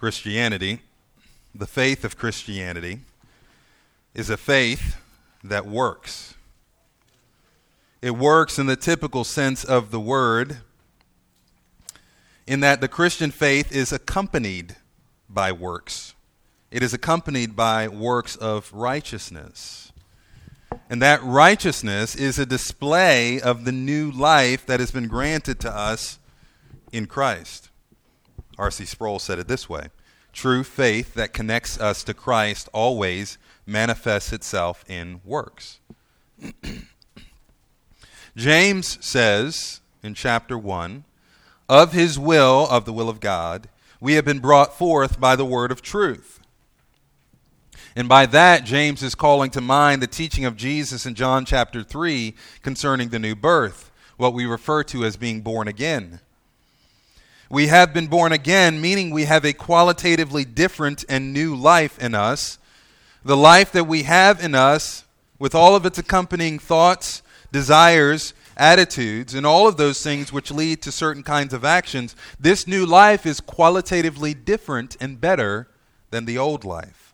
Christianity, the faith of Christianity, is a faith that works. It works in the typical sense of the word, in that the Christian faith is accompanied by works. It is accompanied by works of righteousness. And that righteousness is a display of the new life that has been granted to us in Christ. R.C. Sproul said it this way True faith that connects us to Christ always manifests itself in works. James says in chapter 1 Of his will, of the will of God, we have been brought forth by the word of truth. And by that, James is calling to mind the teaching of Jesus in John chapter 3 concerning the new birth, what we refer to as being born again. We have been born again, meaning we have a qualitatively different and new life in us. The life that we have in us, with all of its accompanying thoughts, desires, attitudes, and all of those things which lead to certain kinds of actions, this new life is qualitatively different and better than the old life.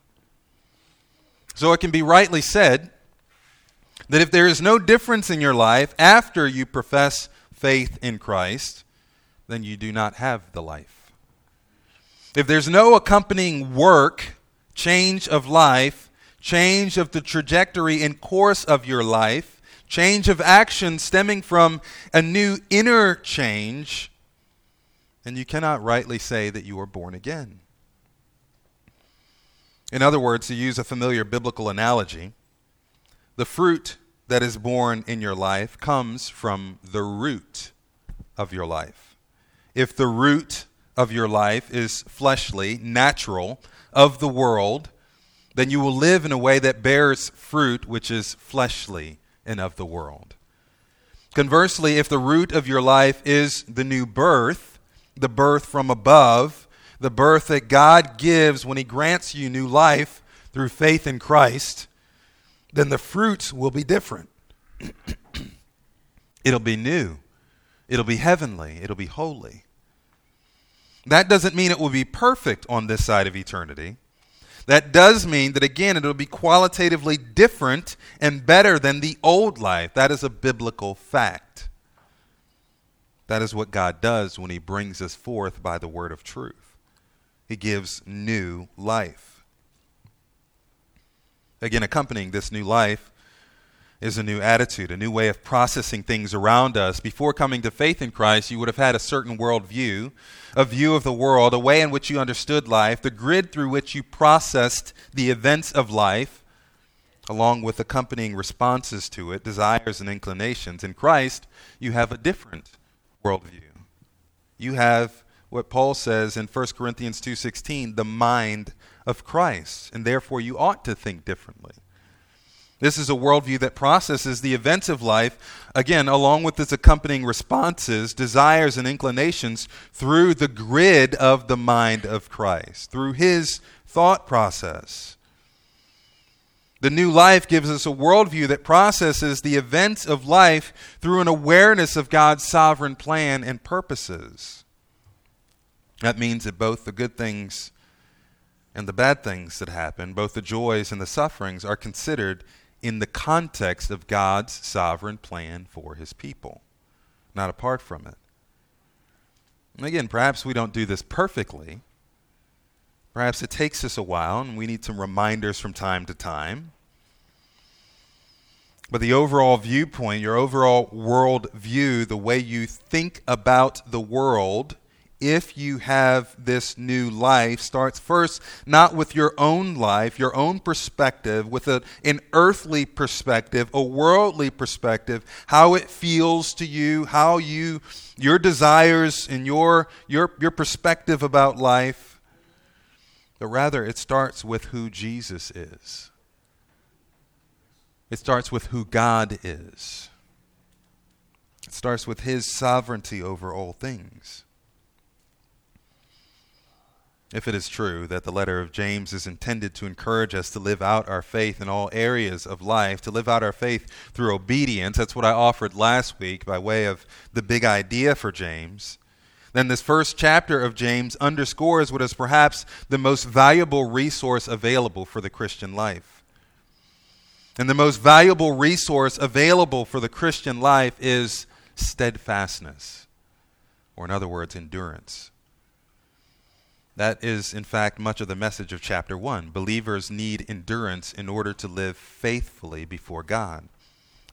So it can be rightly said that if there is no difference in your life after you profess faith in Christ, then you do not have the life. If there's no accompanying work, change of life, change of the trajectory and course of your life, change of action stemming from a new inner change, then you cannot rightly say that you are born again. In other words, to use a familiar biblical analogy, the fruit that is born in your life comes from the root of your life if the root of your life is fleshly, natural, of the world, then you will live in a way that bears fruit which is fleshly and of the world. Conversely, if the root of your life is the new birth, the birth from above, the birth that God gives when He grants you new life through faith in Christ, then the fruits will be different. It'll be new. It'll be heavenly. It'll be holy. That doesn't mean it will be perfect on this side of eternity. That does mean that, again, it will be qualitatively different and better than the old life. That is a biblical fact. That is what God does when He brings us forth by the word of truth. He gives new life. Again, accompanying this new life is a new attitude, a new way of processing things around us. Before coming to faith in Christ, you would have had a certain worldview, a view of the world, a way in which you understood life, the grid through which you processed the events of life, along with accompanying responses to it, desires and inclinations. In Christ, you have a different worldview. You have what Paul says in 1 Corinthians 2:16, the mind of Christ, and therefore you ought to think differently. This is a worldview that processes the events of life, again, along with its accompanying responses, desires, and inclinations through the grid of the mind of Christ, through his thought process. The new life gives us a worldview that processes the events of life through an awareness of God's sovereign plan and purposes. That means that both the good things and the bad things that happen, both the joys and the sufferings, are considered in the context of God's sovereign plan for his people, not apart from it. And again, perhaps we don't do this perfectly. Perhaps it takes us a while and we need some reminders from time to time. But the overall viewpoint, your overall world view, the way you think about the world, if you have this new life starts first not with your own life, your own perspective, with a, an earthly perspective, a worldly perspective, how it feels to you, how you your desires and your your your perspective about life. But rather it starts with who Jesus is. It starts with who God is. It starts with his sovereignty over all things. If it is true that the letter of James is intended to encourage us to live out our faith in all areas of life, to live out our faith through obedience, that's what I offered last week by way of the big idea for James, then this first chapter of James underscores what is perhaps the most valuable resource available for the Christian life. And the most valuable resource available for the Christian life is steadfastness, or in other words, endurance. That is, in fact, much of the message of chapter 1. Believers need endurance in order to live faithfully before God.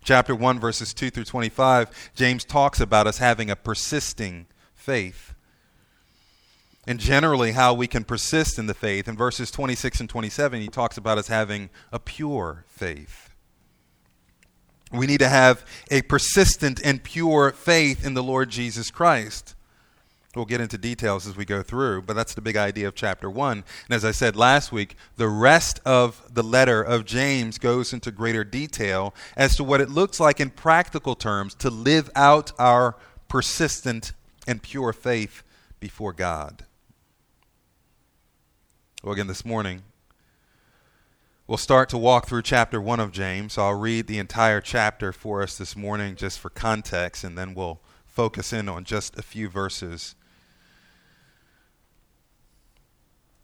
Chapter 1, verses 2 through 25, James talks about us having a persisting faith. And generally, how we can persist in the faith. In verses 26 and 27, he talks about us having a pure faith. We need to have a persistent and pure faith in the Lord Jesus Christ. We'll get into details as we go through, but that's the big idea of chapter 1. And as I said last week, the rest of the letter of James goes into greater detail as to what it looks like in practical terms to live out our persistent and pure faith before God. Well, again, this morning, we'll start to walk through chapter 1 of James. I'll read the entire chapter for us this morning just for context, and then we'll focus in on just a few verses.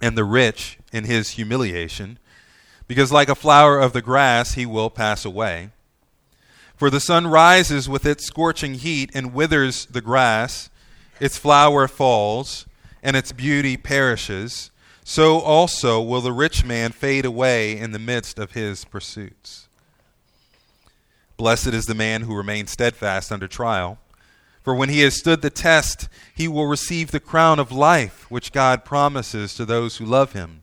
and the rich in his humiliation, because like a flower of the grass he will pass away. For the sun rises with its scorching heat and withers the grass its flower falls, and its beauty perishes, so also will the rich man fade away in the midst of his pursuits. Blessed is the man who remains steadfast under trial, for when he has stood the test, he will receive the crown of life which God promises to those who love him.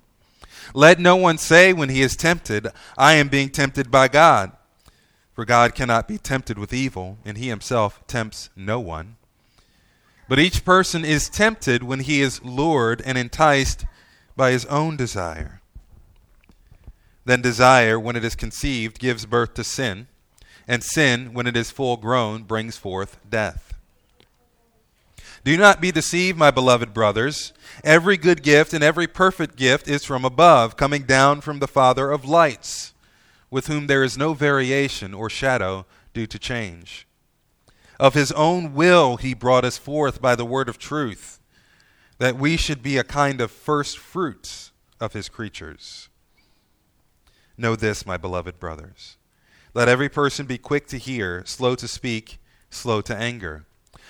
Let no one say when he is tempted, I am being tempted by God. For God cannot be tempted with evil, and he himself tempts no one. But each person is tempted when he is lured and enticed by his own desire. Then desire, when it is conceived, gives birth to sin, and sin, when it is full grown, brings forth death. Do not be deceived, my beloved brothers. Every good gift and every perfect gift is from above, coming down from the Father of lights, with whom there is no variation or shadow due to change. Of his own will, he brought us forth by the word of truth, that we should be a kind of first fruits of his creatures. Know this, my beloved brothers. Let every person be quick to hear, slow to speak, slow to anger.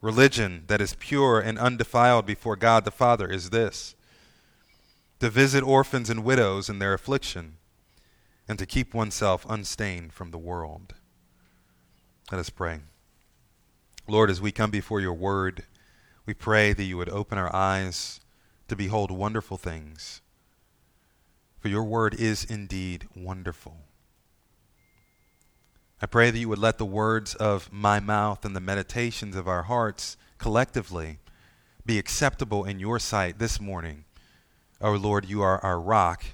Religion that is pure and undefiled before God the Father is this to visit orphans and widows in their affliction, and to keep oneself unstained from the world. Let us pray. Lord, as we come before your word, we pray that you would open our eyes to behold wonderful things. for your word is indeed wonderful. I pray that you would let the words of my mouth and the meditations of our hearts collectively be acceptable in your sight this morning. O oh Lord, you are our rock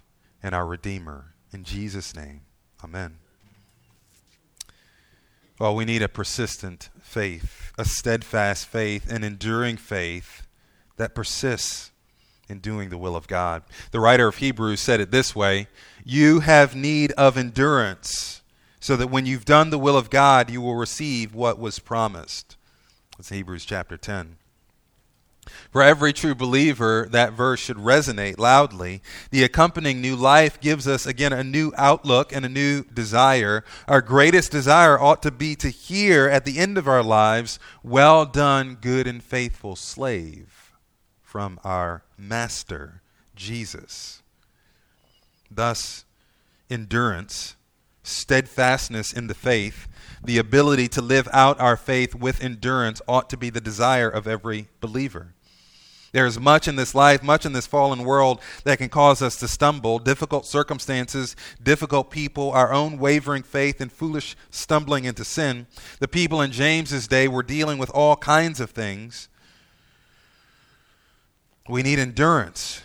and our Redeemer. In Jesus' name, amen. Well, we need a persistent faith, a steadfast faith, an enduring faith that persists in doing the will of God. The writer of Hebrews said it this way You have need of endurance, so that when you've done the will of God, you will receive what was promised. That's Hebrews chapter 10. For every true believer, that verse should resonate loudly. The accompanying new life gives us, again, a new outlook and a new desire. Our greatest desire ought to be to hear at the end of our lives, Well done, good and faithful slave, from our Master, Jesus. Thus, endurance, steadfastness in the faith, the ability to live out our faith with endurance ought to be the desire of every believer. There is much in this life, much in this fallen world that can cause us to stumble. Difficult circumstances, difficult people, our own wavering faith, and foolish stumbling into sin. The people in James's day were dealing with all kinds of things. We need endurance.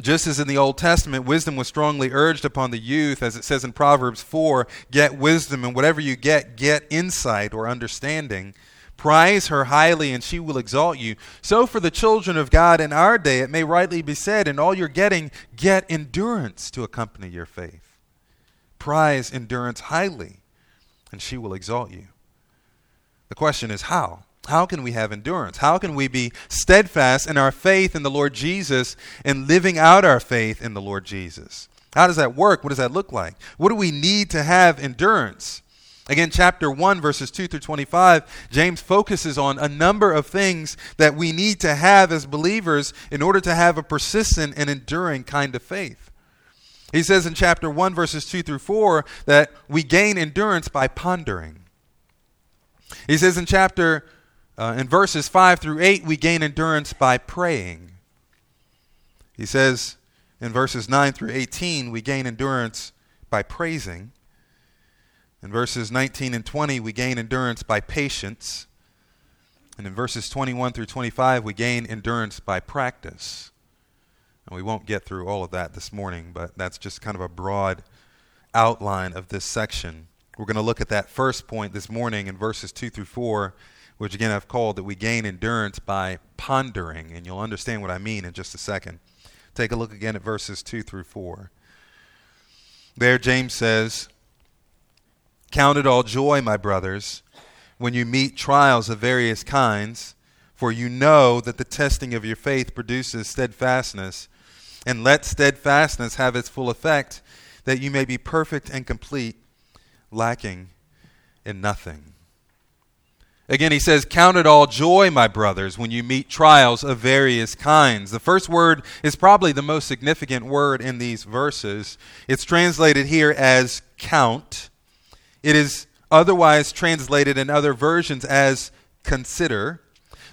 Just as in the Old Testament, wisdom was strongly urged upon the youth, as it says in Proverbs 4 get wisdom, and whatever you get, get insight or understanding. Prize her highly, and she will exalt you. So, for the children of God in our day, it may rightly be said, in all you're getting, get endurance to accompany your faith. Prize endurance highly, and she will exalt you. The question is how? How can we have endurance? How can we be steadfast in our faith in the Lord Jesus and living out our faith in the Lord Jesus? How does that work? What does that look like? What do we need to have endurance? Again, chapter 1, verses 2 through 25, James focuses on a number of things that we need to have as believers in order to have a persistent and enduring kind of faith. He says in chapter 1, verses 2 through 4, that we gain endurance by pondering. He says in chapter uh, in verses 5 through 8, we gain endurance by praying. He says in verses 9 through 18, we gain endurance by praising. In verses 19 and 20, we gain endurance by patience. And in verses 21 through 25, we gain endurance by practice. And we won't get through all of that this morning, but that's just kind of a broad outline of this section. We're going to look at that first point this morning in verses 2 through 4 which again I've called that we gain endurance by pondering, and you'll understand what I mean in just a second. Take a look again at verses 2 through 4. There, James says, Count it all joy, my brothers, when you meet trials of various kinds, for you know that the testing of your faith produces steadfastness. And let steadfastness have its full effect, that you may be perfect and complete, lacking in nothing. Again, he says, Count it all joy, my brothers, when you meet trials of various kinds. The first word is probably the most significant word in these verses. It's translated here as count. It is otherwise translated in other versions as consider.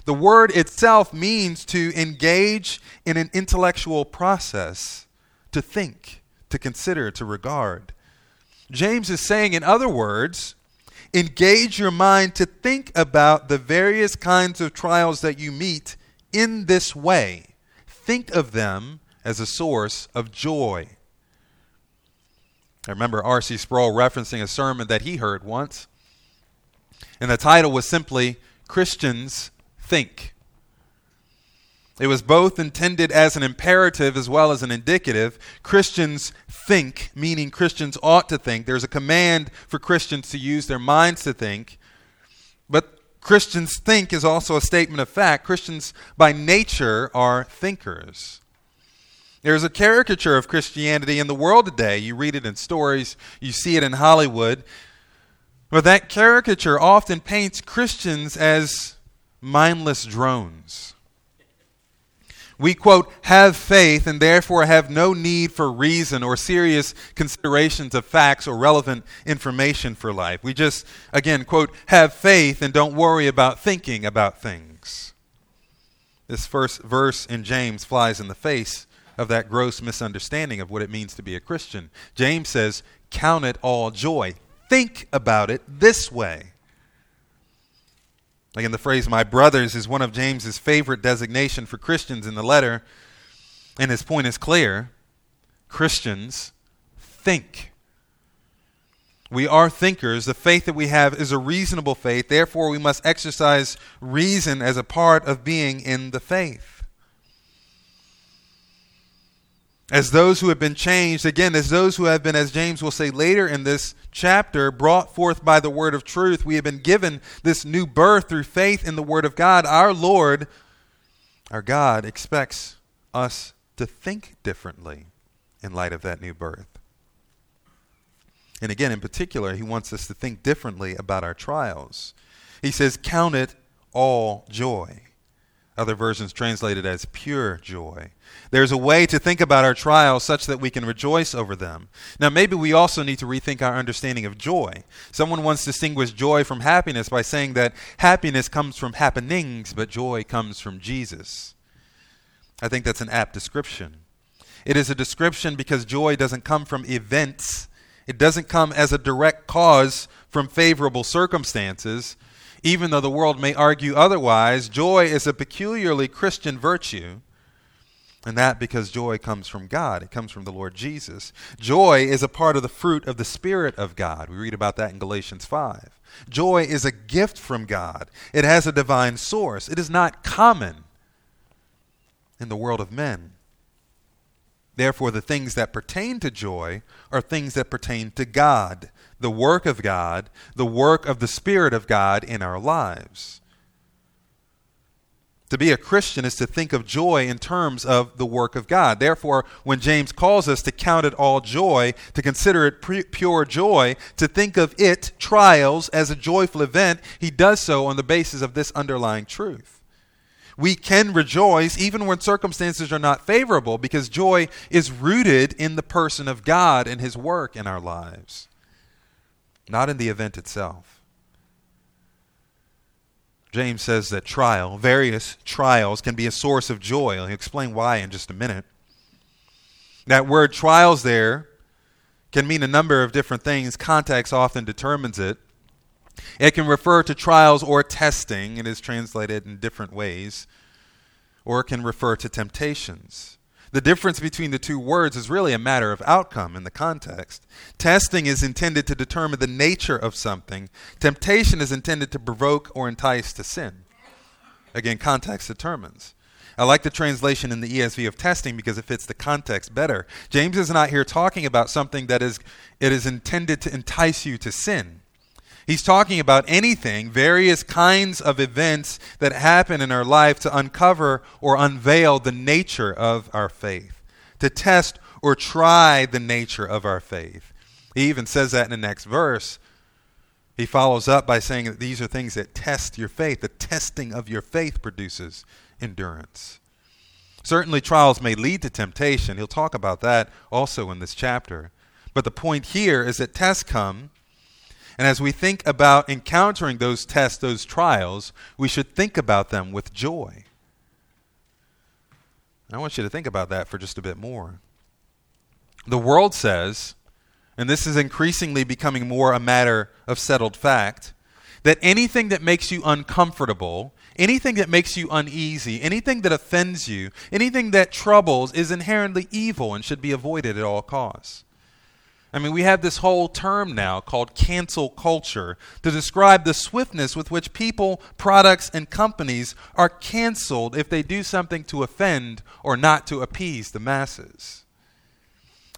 The word itself means to engage in an intellectual process, to think, to consider, to regard. James is saying, in other words, Engage your mind to think about the various kinds of trials that you meet in this way. Think of them as a source of joy. I remember R.C. Sproul referencing a sermon that he heard once, and the title was simply Christians Think. It was both intended as an imperative as well as an indicative. Christians think, meaning Christians ought to think. There's a command for Christians to use their minds to think. But Christians think is also a statement of fact. Christians, by nature, are thinkers. There's a caricature of Christianity in the world today. You read it in stories, you see it in Hollywood. But that caricature often paints Christians as mindless drones we, quote, have faith and therefore have no need for reason or serious considerations of facts or relevant information for life. We just, again, quote, have faith and don't worry about thinking about things. This first verse in James flies in the face of that gross misunderstanding of what it means to be a Christian. James says, Count it all joy. Think about it this way. Again, the phrase my brothers is one of James's favorite designation for Christians in the letter, and his point is clear. Christians think. We are thinkers. The faith that we have is a reasonable faith. Therefore, we must exercise reason as a part of being in the faith. As those who have been changed, again, as those who have been, as James will say later in this chapter, brought forth by the word of truth, we have been given this new birth through faith in the word of God. Our Lord, our God, expects us to think differently in light of that new birth. And again, in particular, he wants us to think differently about our trials. He says, Count it all joy. Other versions translate it as pure joy. There's a way to think about our trials such that we can rejoice over them. Now, maybe we also need to rethink our understanding of joy. Someone once distinguished joy from happiness by saying that happiness comes from happenings, but joy comes from Jesus. I think that's an apt description. It is a description because joy doesn't come from events, it doesn't come as a direct cause from favorable circumstances. Even though the world may argue otherwise, joy is a peculiarly Christian virtue. And that because joy comes from God. It comes from the Lord Jesus. Joy is a part of the fruit of the Spirit of God. We read about that in Galatians 5. Joy is a gift from God, it has a divine source. It is not common in the world of men. Therefore, the things that pertain to joy are things that pertain to God, the work of God, the work of the Spirit of God in our lives. To be a Christian is to think of joy in terms of the work of God. Therefore, when James calls us to count it all joy, to consider it pure joy, to think of it, trials, as a joyful event, he does so on the basis of this underlying truth. We can rejoice even when circumstances are not favorable because joy is rooted in the person of God and his work in our lives, not in the event itself. James says that trial, various trials, can be a source of joy. I'll explain why in just a minute. That word trials there can mean a number of different things. Context often determines it. It can refer to trials or testing, it is translated in different ways, or it can refer to temptations. The difference between the two words is really a matter of outcome in the context. Testing is intended to determine the nature of something, temptation is intended to provoke or entice to sin. Again, context determines. I like the translation in the ESV of testing because it fits the context better. James is not here talking about something that is it is intended to entice you to sin. He's talking about anything, various kinds of events that happen in our life to uncover or unveil the nature of our faith, to test or try the nature of our faith. He even says that in the next verse. He follows up by saying that these are things that test your faith. The testing of your faith produces endurance. Certainly, trials may lead to temptation. He'll talk about that also in this chapter. But the point here is that tests come and as we think about encountering those tests, those trials, we should think about them with joy. I want you to think about that for just a bit more. The world says, and this is increasingly becoming more a matter of settled fact, that anything that makes you uncomfortable, anything that makes you uneasy, anything that offends you, anything that troubles is inherently evil and should be avoided at all costs. I mean, we have this whole term now called cancel culture to describe the swiftness with which people, products, and companies are canceled if they do something to offend or not to appease the masses.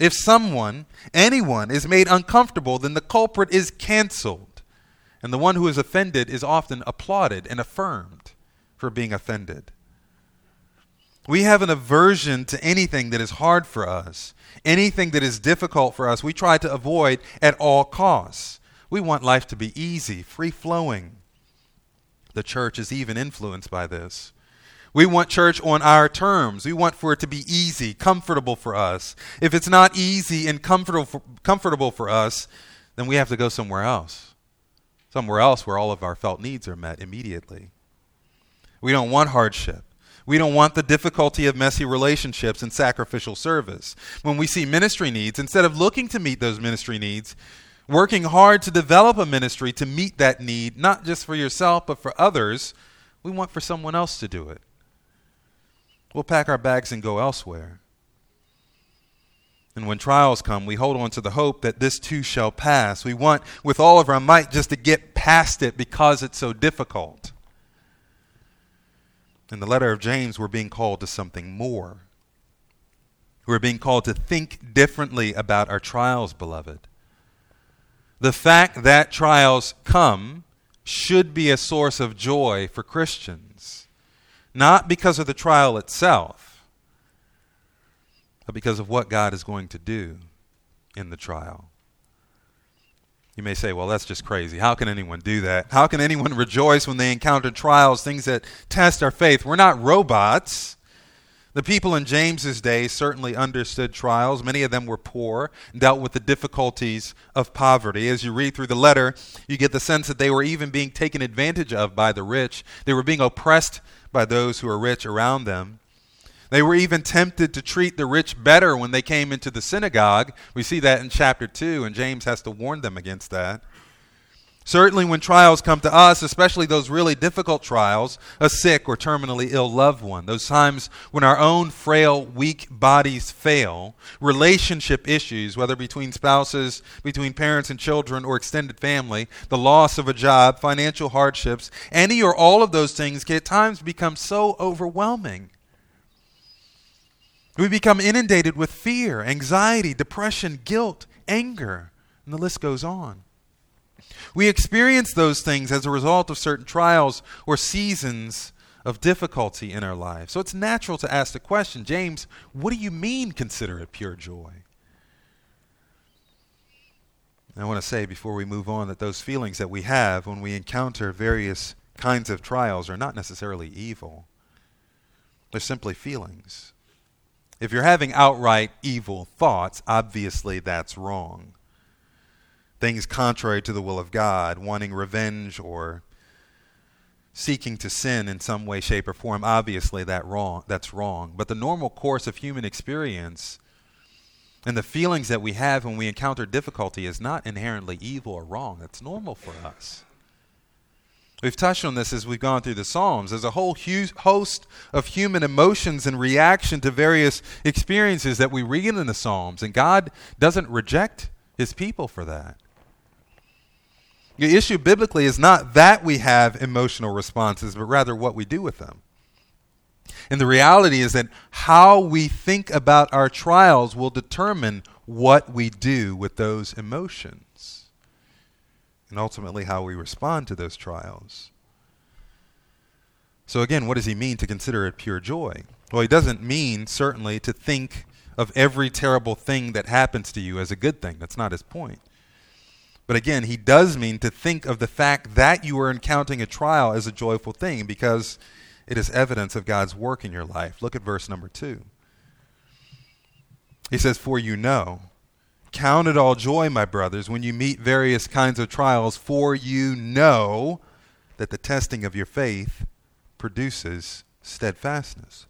If someone, anyone, is made uncomfortable, then the culprit is canceled, and the one who is offended is often applauded and affirmed for being offended. We have an aversion to anything that is hard for us Anything that is difficult for us, we try to avoid at all costs. We want life to be easy, free flowing. The church is even influenced by this. We want church on our terms. We want for it to be easy, comfortable for us. If it's not easy and comfortable for, comfortable for us, then we have to go somewhere else. Somewhere else where all of our felt needs are met immediately. We don't want hardship. We don't want the difficulty of messy relationships and sacrificial service. When we see ministry needs, instead of looking to meet those ministry needs, working hard to develop a ministry to meet that need, not just for yourself, but for others, we want for someone else to do it. We'll pack our bags and go elsewhere. And when trials come, we hold on to the hope that this too shall pass. We want, with all of our might, just to get past it because it's so difficult. In the letter of James, we're being called to something more. We're being called to think differently about our trials, beloved. The fact that trials come should be a source of joy for Christians, not because of the trial itself, but because of what God is going to do in the trial. You may say, well, that's just crazy. How can anyone do that? How can anyone rejoice when they encounter trials, things that test our faith? We're not robots. The people in James's day certainly understood trials. Many of them were poor, dealt with the difficulties of poverty. As you read through the letter, you get the sense that they were even being taken advantage of by the rich. They were being oppressed by those who are rich around them. They were even tempted to treat the rich better when they came into the synagogue. We see that in chapter 2, and James has to warn them against that. Certainly, when trials come to us, especially those really difficult trials, a sick or terminally ill loved one, those times when our own frail, weak bodies fail, relationship issues, whether between spouses, between parents and children, or extended family, the loss of a job, financial hardships, any or all of those things can at times become so overwhelming we become inundated with fear, anxiety, depression, guilt, anger, and the list goes on. We experience those things as a result of certain trials or seasons of difficulty in our lives. So it's natural to ask the question, James, what do you mean consider it pure joy? I want to say before we move on that those feelings that we have when we encounter various kinds of trials are not necessarily evil. They're simply feelings. If you're having outright evil thoughts, obviously that's wrong. Things contrary to the will of God, wanting revenge or seeking to sin in some way, shape, or form, obviously that wrong, that's wrong. But the normal course of human experience and the feelings that we have when we encounter difficulty is not inherently evil or wrong. It's normal for us. We've touched on this as we've gone through the Psalms. There's a whole host of human emotions and reaction to various experiences that we read in the Psalms, and God doesn't reject his people for that. The issue biblically is not that we have emotional responses, but rather what we do with them. And the reality is that how we think about our trials will determine what we do with those emotions and ultimately how we respond to those trials. So, again, what does he mean to consider it pure joy? Well, he doesn't mean, certainly, to think of every terrible thing that happens to you as a good thing. That's not his point. But again, he does mean to think of the fact that you are encountering a trial as a joyful thing because it is evidence of God's work in your life. Look at verse number two. He says, For you know Count it all joy, my brothers, when you meet various kinds of trials, for you know that the testing of your faith produces steadfastness.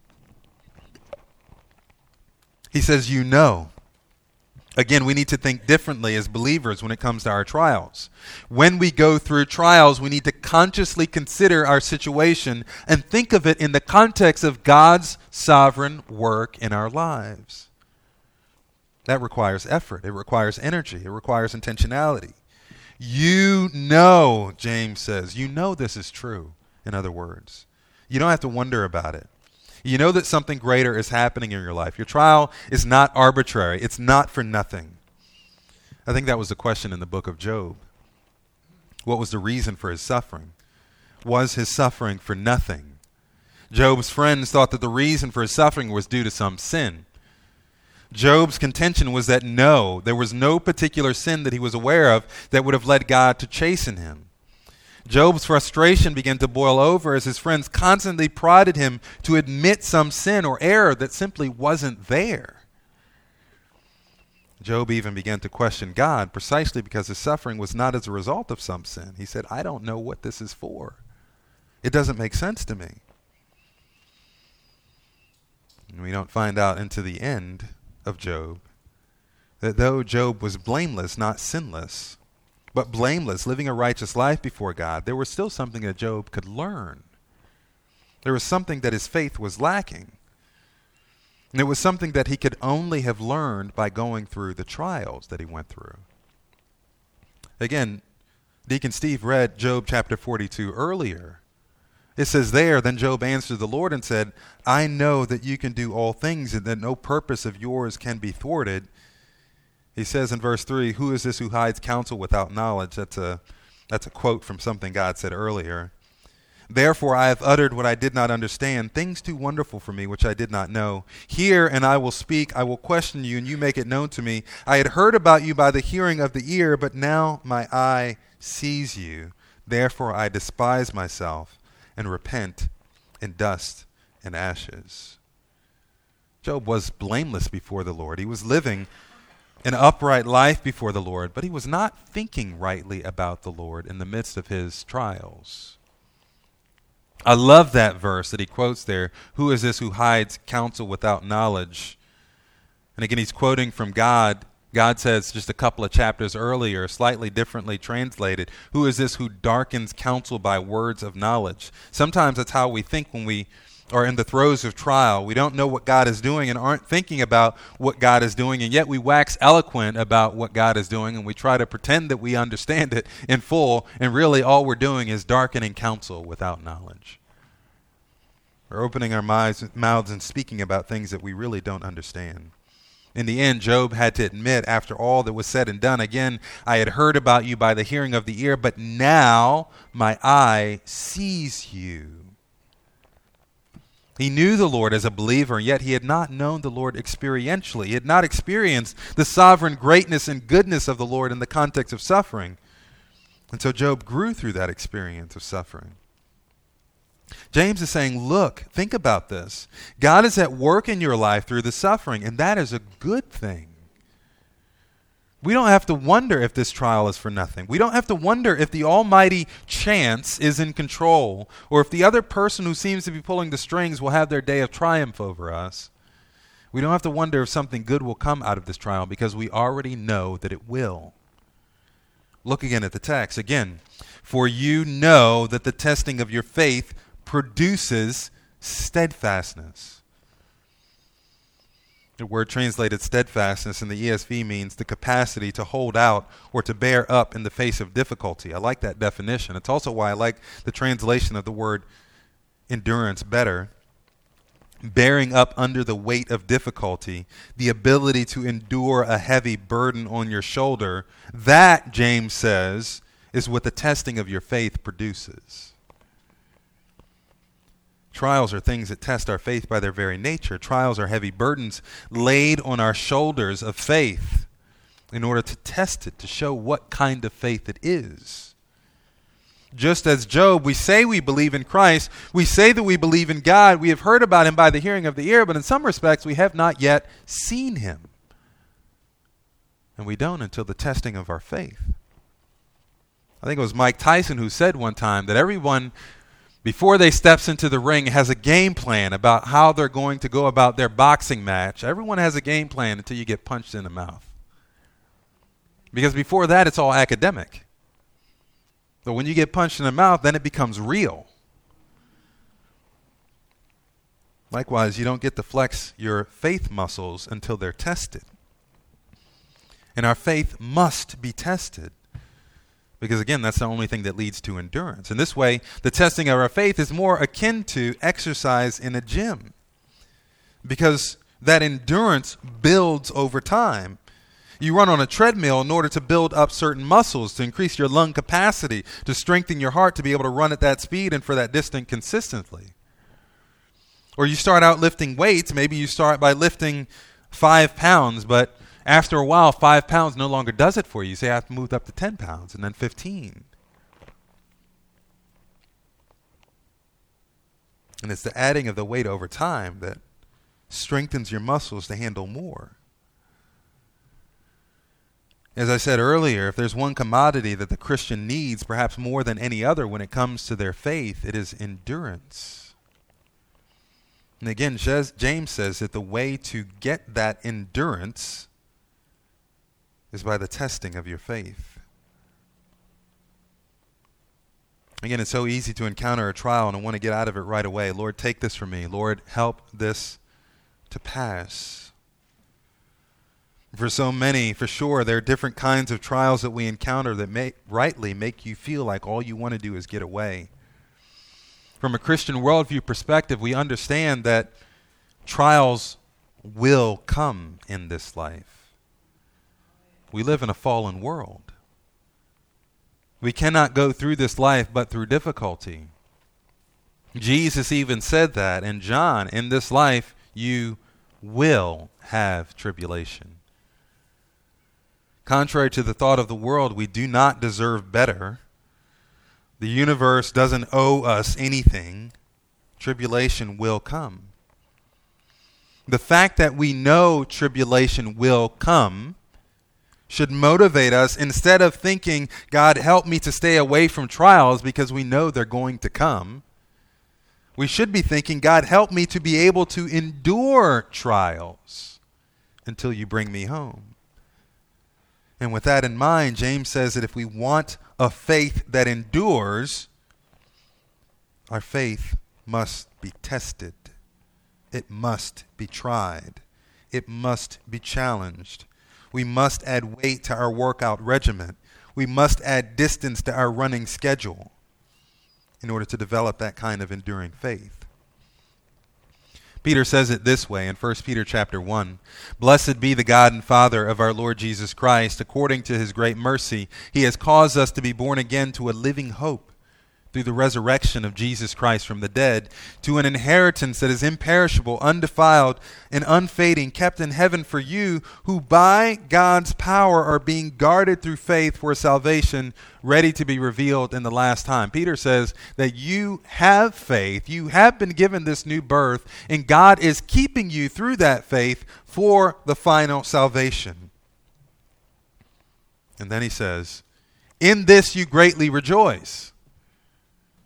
He says, You know. Again, we need to think differently as believers when it comes to our trials. When we go through trials, we need to consciously consider our situation and think of it in the context of God's sovereign work in our lives. That requires effort, it requires energy, it requires intentionality. You know, James says, you know this is true, in other words. You don't have to wonder about it. You know that something greater is happening in your life. Your trial is not arbitrary, it's not for nothing. I think that was the question in the book of Job. What was the reason for his suffering? Was his suffering for nothing? Job's friends thought that the reason for his suffering was due to some sin. Job's contention was that no, there was no particular sin that he was aware of that would have led God to chasten him. Job's frustration began to boil over as his friends constantly prodded him to admit some sin or error that simply wasn't there. Job even began to question God precisely because his suffering was not as a result of some sin. He said, I don't know what this is for. It doesn't make sense to me. And we don't find out into the end of Job that though Job was blameless, not sinless, but blameless, living a righteous life before God, there was still something that Job could learn. There was something that his faith was lacking. And it was something that he could only have learned by going through the trials that he went through. Again, Deacon Steve read Job chapter 42 earlier. It says there, Then Job answered the Lord and said, I know that you can do all things and that no purpose of yours can be thwarted. He says in verse 3, Who is this who hides counsel without knowledge? That's a, that's a quote from something God said earlier. Therefore I have uttered what I did not understand, things too wonderful for me which I did not know. Hear, and I will speak. I will question you, and you make it known to me. I had heard about you by the hearing of the ear, but now my eye sees you. Therefore I despise myself and repent in dust and ashes. Job was blameless before the Lord. He was living an upright life before the Lord, but he was not thinking rightly about the Lord in the midst of his trials. I love that verse that he quotes there. Who is this who hides counsel without knowledge? And again, he's quoting from God God says just a couple of chapters earlier, slightly differently translated, Who is this who darkens counsel by words of knowledge? Sometimes that's how we think when we are in the throes of trial. We don't know what God is doing and aren't thinking about what God is doing, and yet we wax eloquent about what God is doing and we try to pretend that we understand it in full, and really all we're doing is darkening counsel without knowledge. We're opening our mouths and speaking about things that we really don't understand. In the end, Job had to admit, after all that was said and done, again, I had heard about you by the hearing of the ear, but now my eye sees you. He knew the Lord as a believer, yet he had not known the Lord experientially. He had not experienced the sovereign greatness and goodness of the Lord in the context of suffering. And so Job grew through that experience of suffering. James is saying, look, think about this. God is at work in your life through the suffering, and that is a good thing. We don't have to wonder if this trial is for nothing. We don't have to wonder if the almighty chance is in control or if the other person who seems to be pulling the strings will have their day of triumph over us. We don't have to wonder if something good will come out of this trial because we already know that it will. Look again at the text. Again, for you know that the testing of your faith produces steadfastness. The word translated steadfastness in the ESV means the capacity to hold out or to bear up in the face of difficulty. I like that definition. It's also why I like the translation of the word endurance better. Bearing up under the weight of difficulty, the ability to endure a heavy burden on your shoulder, that, James says, is what the testing of your faith produces. Trials are things that test our faith by their very nature. Trials are heavy burdens laid on our shoulders of faith in order to test it, to show what kind of faith it is. Just as Job, we say we believe in Christ, we say that we believe in God, we have heard about him by the hearing of the ear, but in some respects we have not yet seen him. And we don't until the testing of our faith. I think it was Mike Tyson who said one time that everyone before they steps into the ring has a game plan about how they're going to go about their boxing match. Everyone has a game plan until you get punched in the mouth. Because before that it's all academic. But when you get punched in the mouth, then it becomes real. Likewise, you don't get to flex your faith muscles until they're tested. And our faith must be tested. Because again, that's the only thing that leads to endurance. In this way, the testing of our faith is more akin to exercise in a gym. Because that endurance builds over time. You run on a treadmill in order to build up certain muscles, to increase your lung capacity, to strengthen your heart to be able to run at that speed and for that distance consistently. Or you start out lifting weights. Maybe you start by lifting five pounds, but after a while, five pounds no longer does it for you. You say, I have to move up to 10 pounds and then 15. And it's the adding of the weight over time that strengthens your muscles to handle more. As I said earlier, if there's one commodity that the Christian needs, perhaps more than any other when it comes to their faith, it is endurance. And again, James says that the way to get that endurance is by the testing of your faith. Again, it's so easy to encounter a trial and want to get out of it right away. Lord, take this from me. Lord, help this to pass. For so many, for sure, there are different kinds of trials that we encounter that may rightly make you feel like all you want to do is get away. From a Christian worldview perspective, we understand that trials will come in this life. We live in a fallen world. We cannot go through this life but through difficulty. Jesus even said that in John, in this life you will have tribulation. Contrary to the thought of the world, we do not deserve better. The universe doesn't owe us anything. Tribulation will come. The fact that we know tribulation will come should motivate us instead of thinking, God, help me to stay away from trials because we know they're going to come. We should be thinking, God, help me to be able to endure trials until you bring me home. And with that in mind, James says that if we want a faith that endures, our faith must be tested. It must be tried. It must be challenged. We must add weight to our workout regimen. We must add distance to our running schedule in order to develop that kind of enduring faith. Peter says it this way in 1 Peter chapter 1. Blessed be the God and Father of our Lord Jesus Christ, according to his great mercy, he has caused us to be born again to a living hope through the resurrection of Jesus Christ from the dead, to an inheritance that is imperishable, undefiled, and unfading, kept in heaven for you, who by God's power are being guarded through faith for salvation, ready to be revealed in the last time. Peter says that you have faith, you have been given this new birth, and God is keeping you through that faith for the final salvation. And then he says, In this you greatly rejoice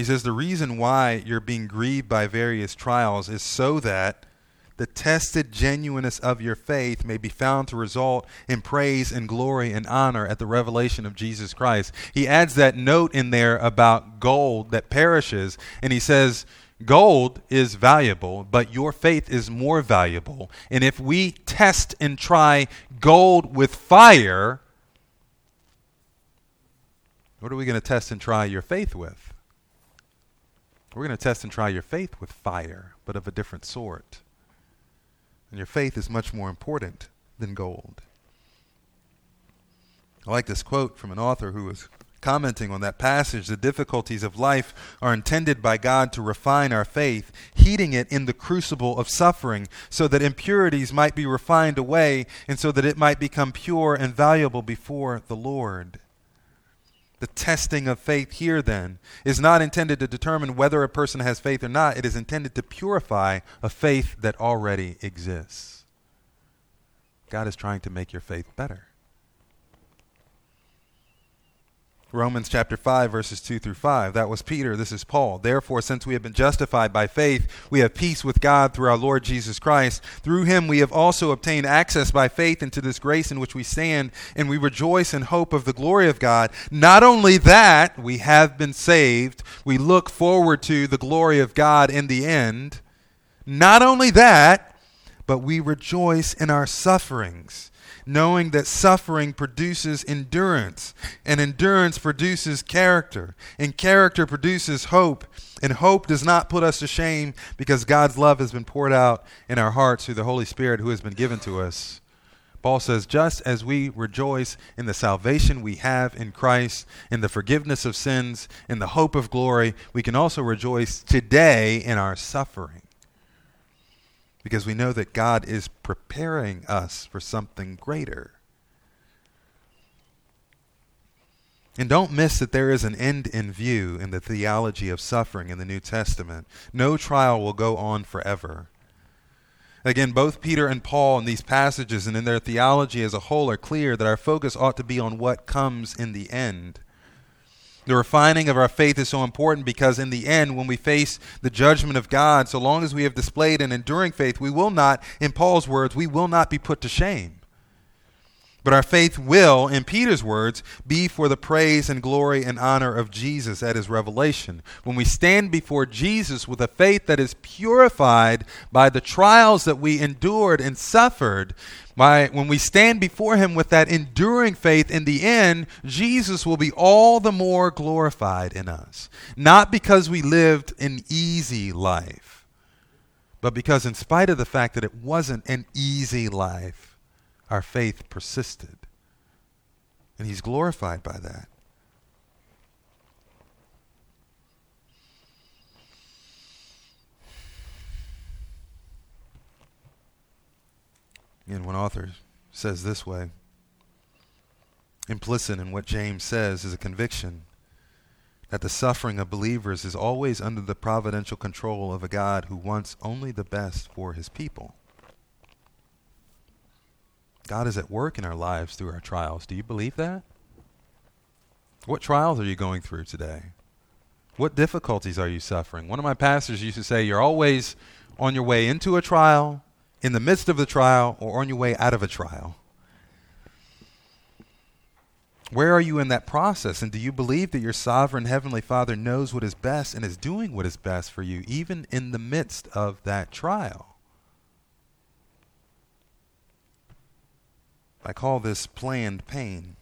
He says the reason why you're being grieved by various trials is so that the tested genuineness of your faith may be found to result in praise and glory and honor at the revelation of Jesus Christ. He adds that note in there about gold that perishes, and he says, Gold is valuable, but your faith is more valuable. And if we test and try gold with fire, what are we going to test and try your faith with? We're going to test and try your faith with fire, but of a different sort. And your faith is much more important than gold. I like this quote from an author who was commenting on that passage. The difficulties of life are intended by God to refine our faith, heating it in the crucible of suffering, so that impurities might be refined away, and so that it might become pure and valuable before the Lord. The testing of faith here, then, is not intended to determine whether a person has faith or not. It is intended to purify a faith that already exists. God is trying to make your faith better. Romans chapter 5, verses 2 through 5. That was Peter. This is Paul. Therefore, since we have been justified by faith, we have peace with God through our Lord Jesus Christ. Through him we have also obtained access by faith into this grace in which we stand, and we rejoice in hope of the glory of God. Not only that, we have been saved, we look forward to the glory of God in the end. Not only that, but we rejoice in our sufferings knowing that suffering produces endurance, and endurance produces character, and character produces hope. And hope does not put us to shame because God's love has been poured out in our hearts through the Holy Spirit who has been given to us. Paul says, just as we rejoice in the salvation we have in Christ, in the forgiveness of sins, in the hope of glory, we can also rejoice today in our suffering. Because we know that God is preparing us for something greater. And don't miss that there is an end in view in the theology of suffering in the New Testament. No trial will go on forever. Again, both Peter and Paul in these passages and in their theology as a whole are clear that our focus ought to be on what comes in the end. The refining of our faith is so important because, in the end, when we face the judgment of God, so long as we have displayed an enduring faith, we will not, in Paul's words, we will not be put to shame. But our faith will, in Peter's words, be for the praise and glory and honor of Jesus at his revelation. When we stand before Jesus with a faith that is purified by the trials that we endured and suffered, by, when we stand before him with that enduring faith, in the end, Jesus will be all the more glorified in us. Not because we lived an easy life, but because, in spite of the fact that it wasn't an easy life, our faith persisted. And he's glorified by that. And one author says this way implicit in what James says is a conviction that the suffering of believers is always under the providential control of a God who wants only the best for his people. God is at work in our lives through our trials. Do you believe that? What trials are you going through today? What difficulties are you suffering? One of my pastors used to say, You're always on your way into a trial, in the midst of the trial, or on your way out of a trial. Where are you in that process? And do you believe that your sovereign Heavenly Father knows what is best and is doing what is best for you, even in the midst of that trial? I call this planned pain.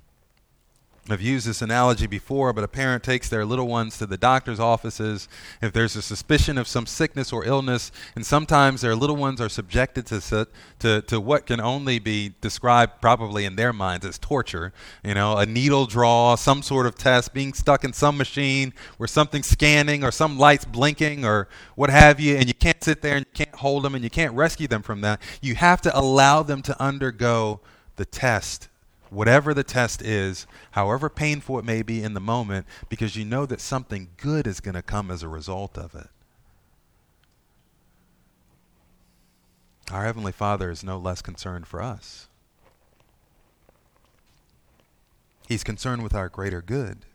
I've used this analogy before, but a parent takes their little ones to the doctor's offices if there's a suspicion of some sickness or illness, and sometimes their little ones are subjected to, to, to what can only be described probably in their minds as torture. You know, a needle draw, some sort of test, being stuck in some machine where something's scanning or some lights blinking or what have you, and you can't sit there and you can't hold them and you can't rescue them from that. You have to allow them to undergo the test, whatever the test is, however painful it may be in the moment, because you know that something good is going to come as a result of it. Our Heavenly Father is no less concerned for us. He's concerned with our greater good.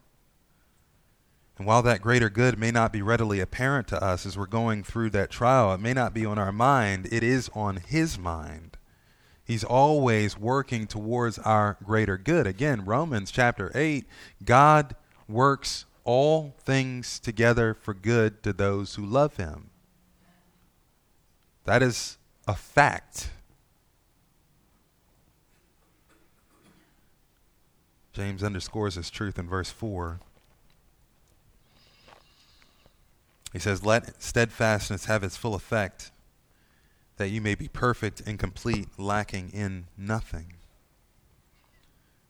And while that greater good may not be readily apparent to us as we're going through that trial, it may not be on our mind, it is on His mind. He's always working towards our greater good. Again, Romans chapter 8 God works all things together for good to those who love him. That is a fact. James underscores this truth in verse 4. He says, Let steadfastness have its full effect that you may be perfect and complete, lacking in nothing.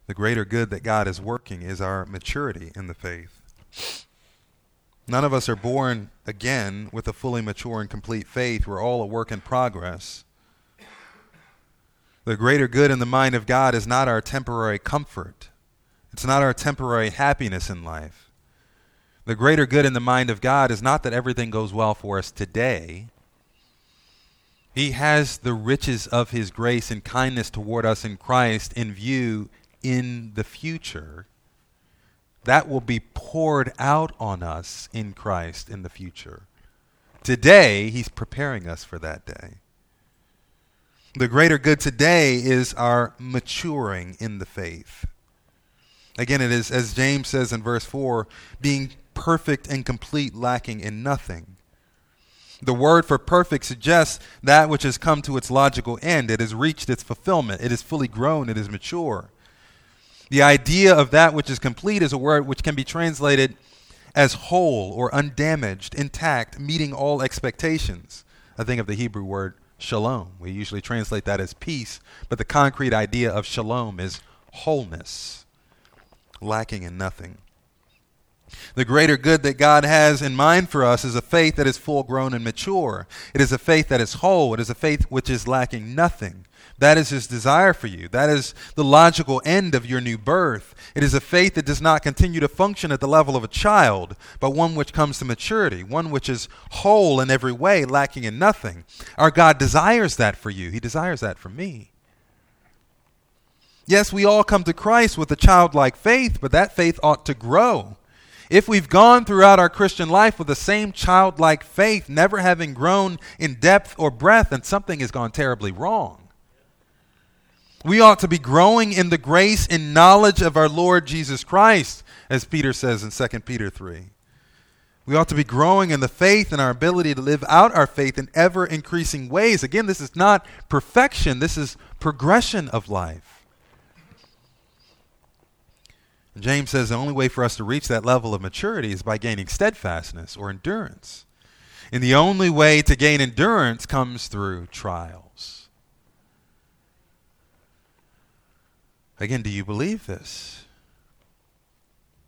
The greater good that God is working is our maturity in the faith. None of us are born again with a fully mature and complete faith. We're all a work in progress. The greater good in the mind of God is not our temporary comfort, it's not our temporary happiness in life. The greater good in the mind of God is not that everything goes well for us today, he has the riches of his grace and kindness toward us in Christ in view in the future. That will be poured out on us in Christ in the future. Today, he's preparing us for that day. The greater good today is our maturing in the faith. Again, it is, as James says in verse 4, being perfect and complete, lacking in nothing. The word for perfect suggests that which has come to its logical end. It has reached its fulfillment. It is fully grown. It is mature. The idea of that which is complete is a word which can be translated as whole or undamaged, intact, meeting all expectations. I think of the Hebrew word shalom. We usually translate that as peace, but the concrete idea of shalom is wholeness, lacking in nothing. The greater good that God has in mind for us is a faith that is full grown and mature. It is a faith that is whole. It is a faith which is lacking nothing. That is his desire for you. That is the logical end of your new birth. It is a faith that does not continue to function at the level of a child, but one which comes to maturity, one which is whole in every way, lacking in nothing. Our God desires that for you. He desires that for me. Yes, we all come to Christ with a childlike faith, but that faith ought to grow. If we've gone throughout our Christian life with the same childlike faith, never having grown in depth or breadth, then something has gone terribly wrong. We ought to be growing in the grace and knowledge of our Lord Jesus Christ, as Peter says in 2 Peter 3. We ought to be growing in the faith and our ability to live out our faith in ever increasing ways. Again, this is not perfection, this is progression of life. James says the only way for us to reach that level of maturity is by gaining steadfastness or endurance. And the only way to gain endurance comes through trials. Again, do you believe this?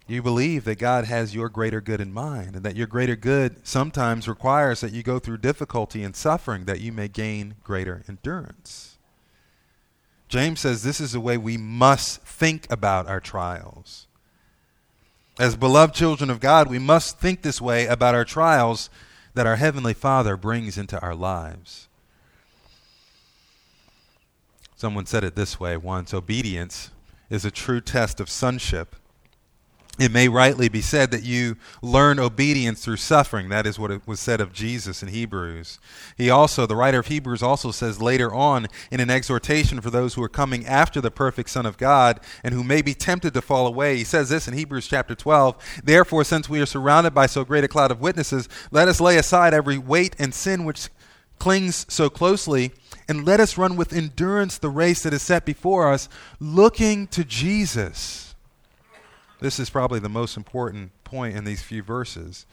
You believe that God has your greater good in mind, and that your greater good sometimes requires that you go through difficulty and suffering that you may gain greater endurance. James says this is the way we must think about our trials. As beloved children of God, we must think this way about our trials that our Heavenly Father brings into our lives. Someone said it this way once obedience is a true test of sonship. It may rightly be said that you learn obedience through suffering. That is what it was said of Jesus in Hebrews. He also, the writer of Hebrews also says later on in an exhortation for those who are coming after the perfect Son of God and who may be tempted to fall away. He says this in Hebrews chapter 12 Therefore, since we are surrounded by so great a cloud of witnesses, let us lay aside every weight and sin which clings so closely and let us run with endurance the race that is set before us, looking to Jesus. This is probably the most important point in these few verses.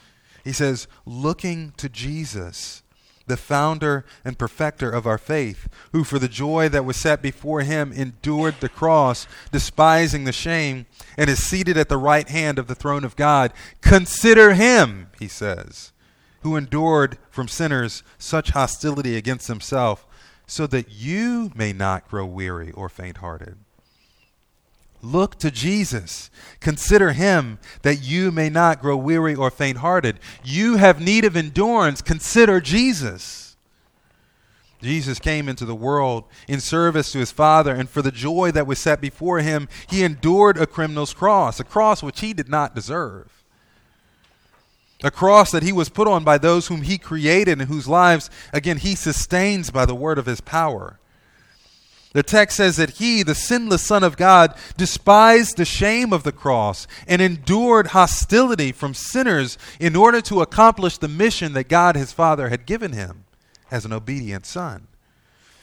He says, looking to Jesus, the founder and perfecter of our faith, who for the joy that was set before him endured the cross, despising the shame, and is seated at the right hand of the throne of God. Consider him, he says, who endured from sinners such hostility against himself so that you may not grow weary or faint hearted. Look to Jesus. Consider him that you may not grow weary or faint hearted. You have need of endurance. Consider Jesus. Jesus came into the world in service to his Father, and for the joy that was set before him, he endured a criminal's cross, a cross which he did not deserve a cross that he was put on by those whom he created and whose lives, again, he sustains by the word of his power. The text says that he, the sinless Son of God, despised the shame of the cross and endured hostility from sinners in order to accomplish the mission that God his Father had given him as an obedient son.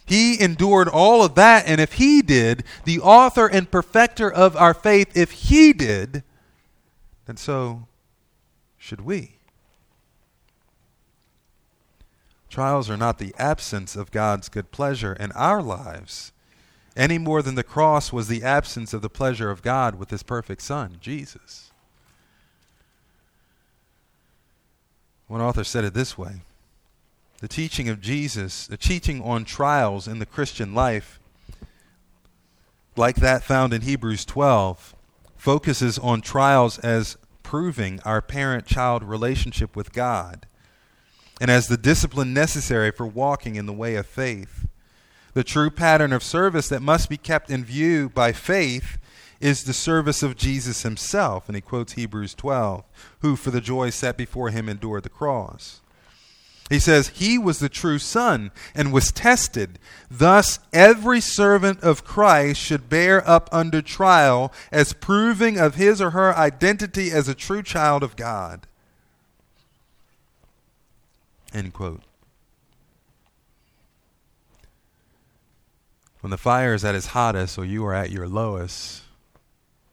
He endured all of that, and if he did, the author and perfecter of our faith, if he did, then so should we? Trials are not the absence of God's good pleasure in our lives, any more than the cross was the absence of the pleasure of God with his perfect Son, Jesus. One author said it this way The teaching of Jesus, the teaching on trials in the Christian life, like that found in Hebrews 12, focuses on trials as proving our parent child relationship with God and as the discipline necessary for walking in the way of faith. The true pattern of service that must be kept in view by faith is the service of Jesus himself. And he quotes Hebrews 12, who for the joy set before him endured the cross. He says, He was the true Son and was tested. Thus, every servant of Christ should bear up under trial as proving of his or her identity as a true child of God. End quote. When the fire is at its hottest or you are at your lowest,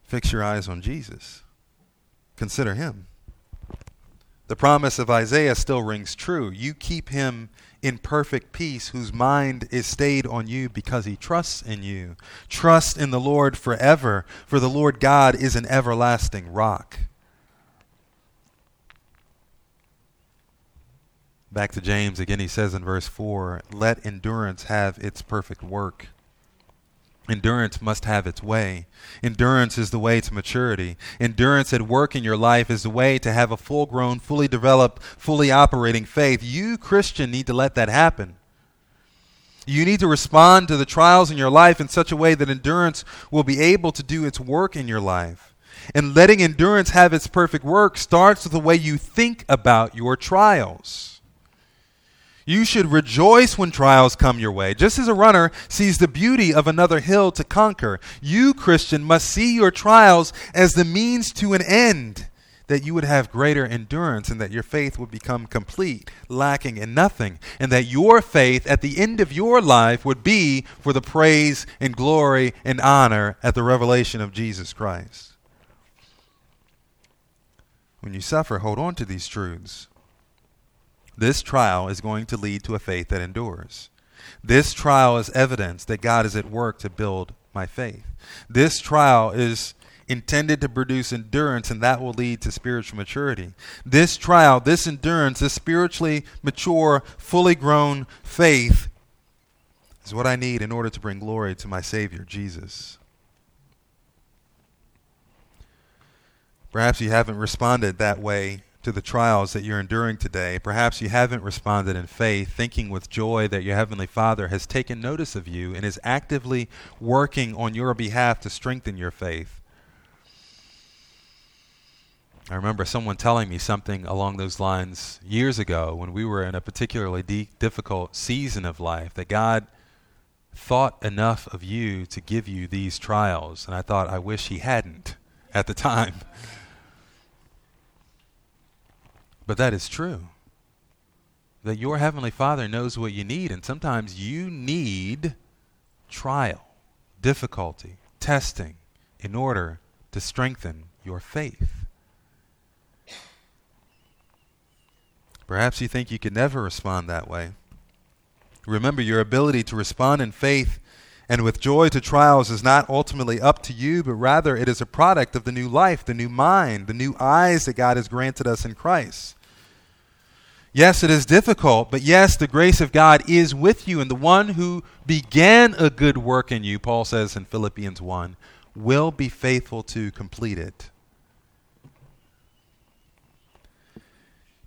fix your eyes on Jesus. Consider him. The promise of Isaiah still rings true. You keep him in perfect peace, whose mind is stayed on you because he trusts in you. Trust in the Lord forever, for the Lord God is an everlasting rock. Back to James again, he says in verse 4 Let endurance have its perfect work Endurance must have its way. Endurance is the way to maturity. Endurance at work in your life is the way to have a full grown, fully developed, fully operating faith. You, Christian, need to let that happen. You need to respond to the trials in your life in such a way that endurance will be able to do its work in your life. And letting endurance have its perfect work starts with the way you think about your trials. You should rejoice when trials come your way, just as a runner sees the beauty of another hill to conquer. You, Christian, must see your trials as the means to an end, that you would have greater endurance and that your faith would become complete, lacking in nothing, and that your faith at the end of your life would be for the praise and glory and honor at the revelation of Jesus Christ. When you suffer, hold on to these truths. This trial is going to lead to a faith that endures. This trial is evidence that God is at work to build my faith. This trial is intended to produce endurance, and that will lead to spiritual maturity. This trial, this endurance, this spiritually mature, fully grown faith is what I need in order to bring glory to my Savior, Jesus. Perhaps you haven't responded that way to the trials that you're enduring today. Perhaps you haven't responded in faith, thinking with joy that your Heavenly Father has taken notice of you and is actively working on your behalf to strengthen your faith. I remember someone telling me something along those lines years ago when we were in a particularly de- difficult season of life that God thought enough of you to give you these trials. And I thought, I wish He hadn't at the time. But that is true. That your Heavenly Father knows what you need, and sometimes you need trial, difficulty, testing in order to strengthen your faith. Perhaps you think you could never respond that way. Remember, your ability to respond in faith and with joy to trials is not ultimately up to you, but rather it is a product of the new life, the new mind, the new eyes that God has granted us in Christ. Yes, it is difficult, but yes, the grace of God is with you. And the one who began a good work in you, Paul says in Philippians 1, will be faithful to complete it.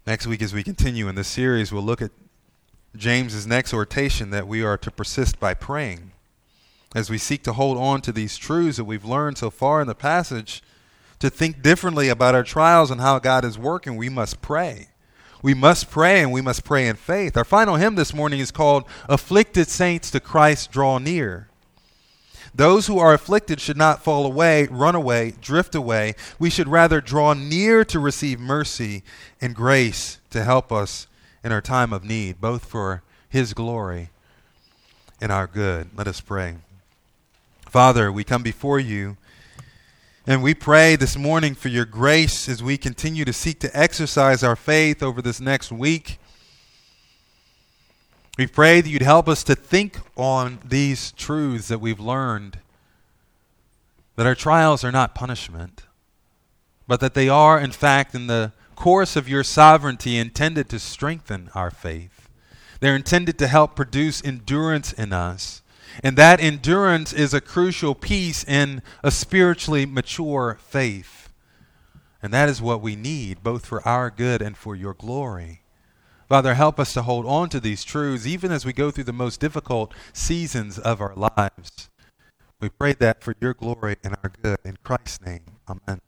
Next week, as we continue in this series, we'll look at James's next exhortation that we are to persist by praying. As we seek to hold on to these truths that we've learned so far in the passage, to think differently about our trials and how God is working, we must pray. We must pray and we must pray in faith. Our final hymn this morning is called Afflicted Saints to Christ Draw Near. Those who are afflicted should not fall away, run away, drift away. We should rather draw near to receive mercy and grace to help us in our time of need, both for His glory and our good. Let us pray. Father, we come before you and we pray this morning for your grace as we continue to seek to exercise our faith over this next week. We pray that you'd help us to think on these truths that we've learned that our trials are not punishment, but that they are, in fact, in the course of your sovereignty, intended to strengthen our faith. They're intended to help produce endurance in us and that endurance is a crucial piece in a spiritually mature faith. And that is what we need, both for our good and for your glory. Father, help us to hold on to these truths even as we go through the most difficult seasons of our lives. We pray that for your glory and our good. In Christ's name, amen.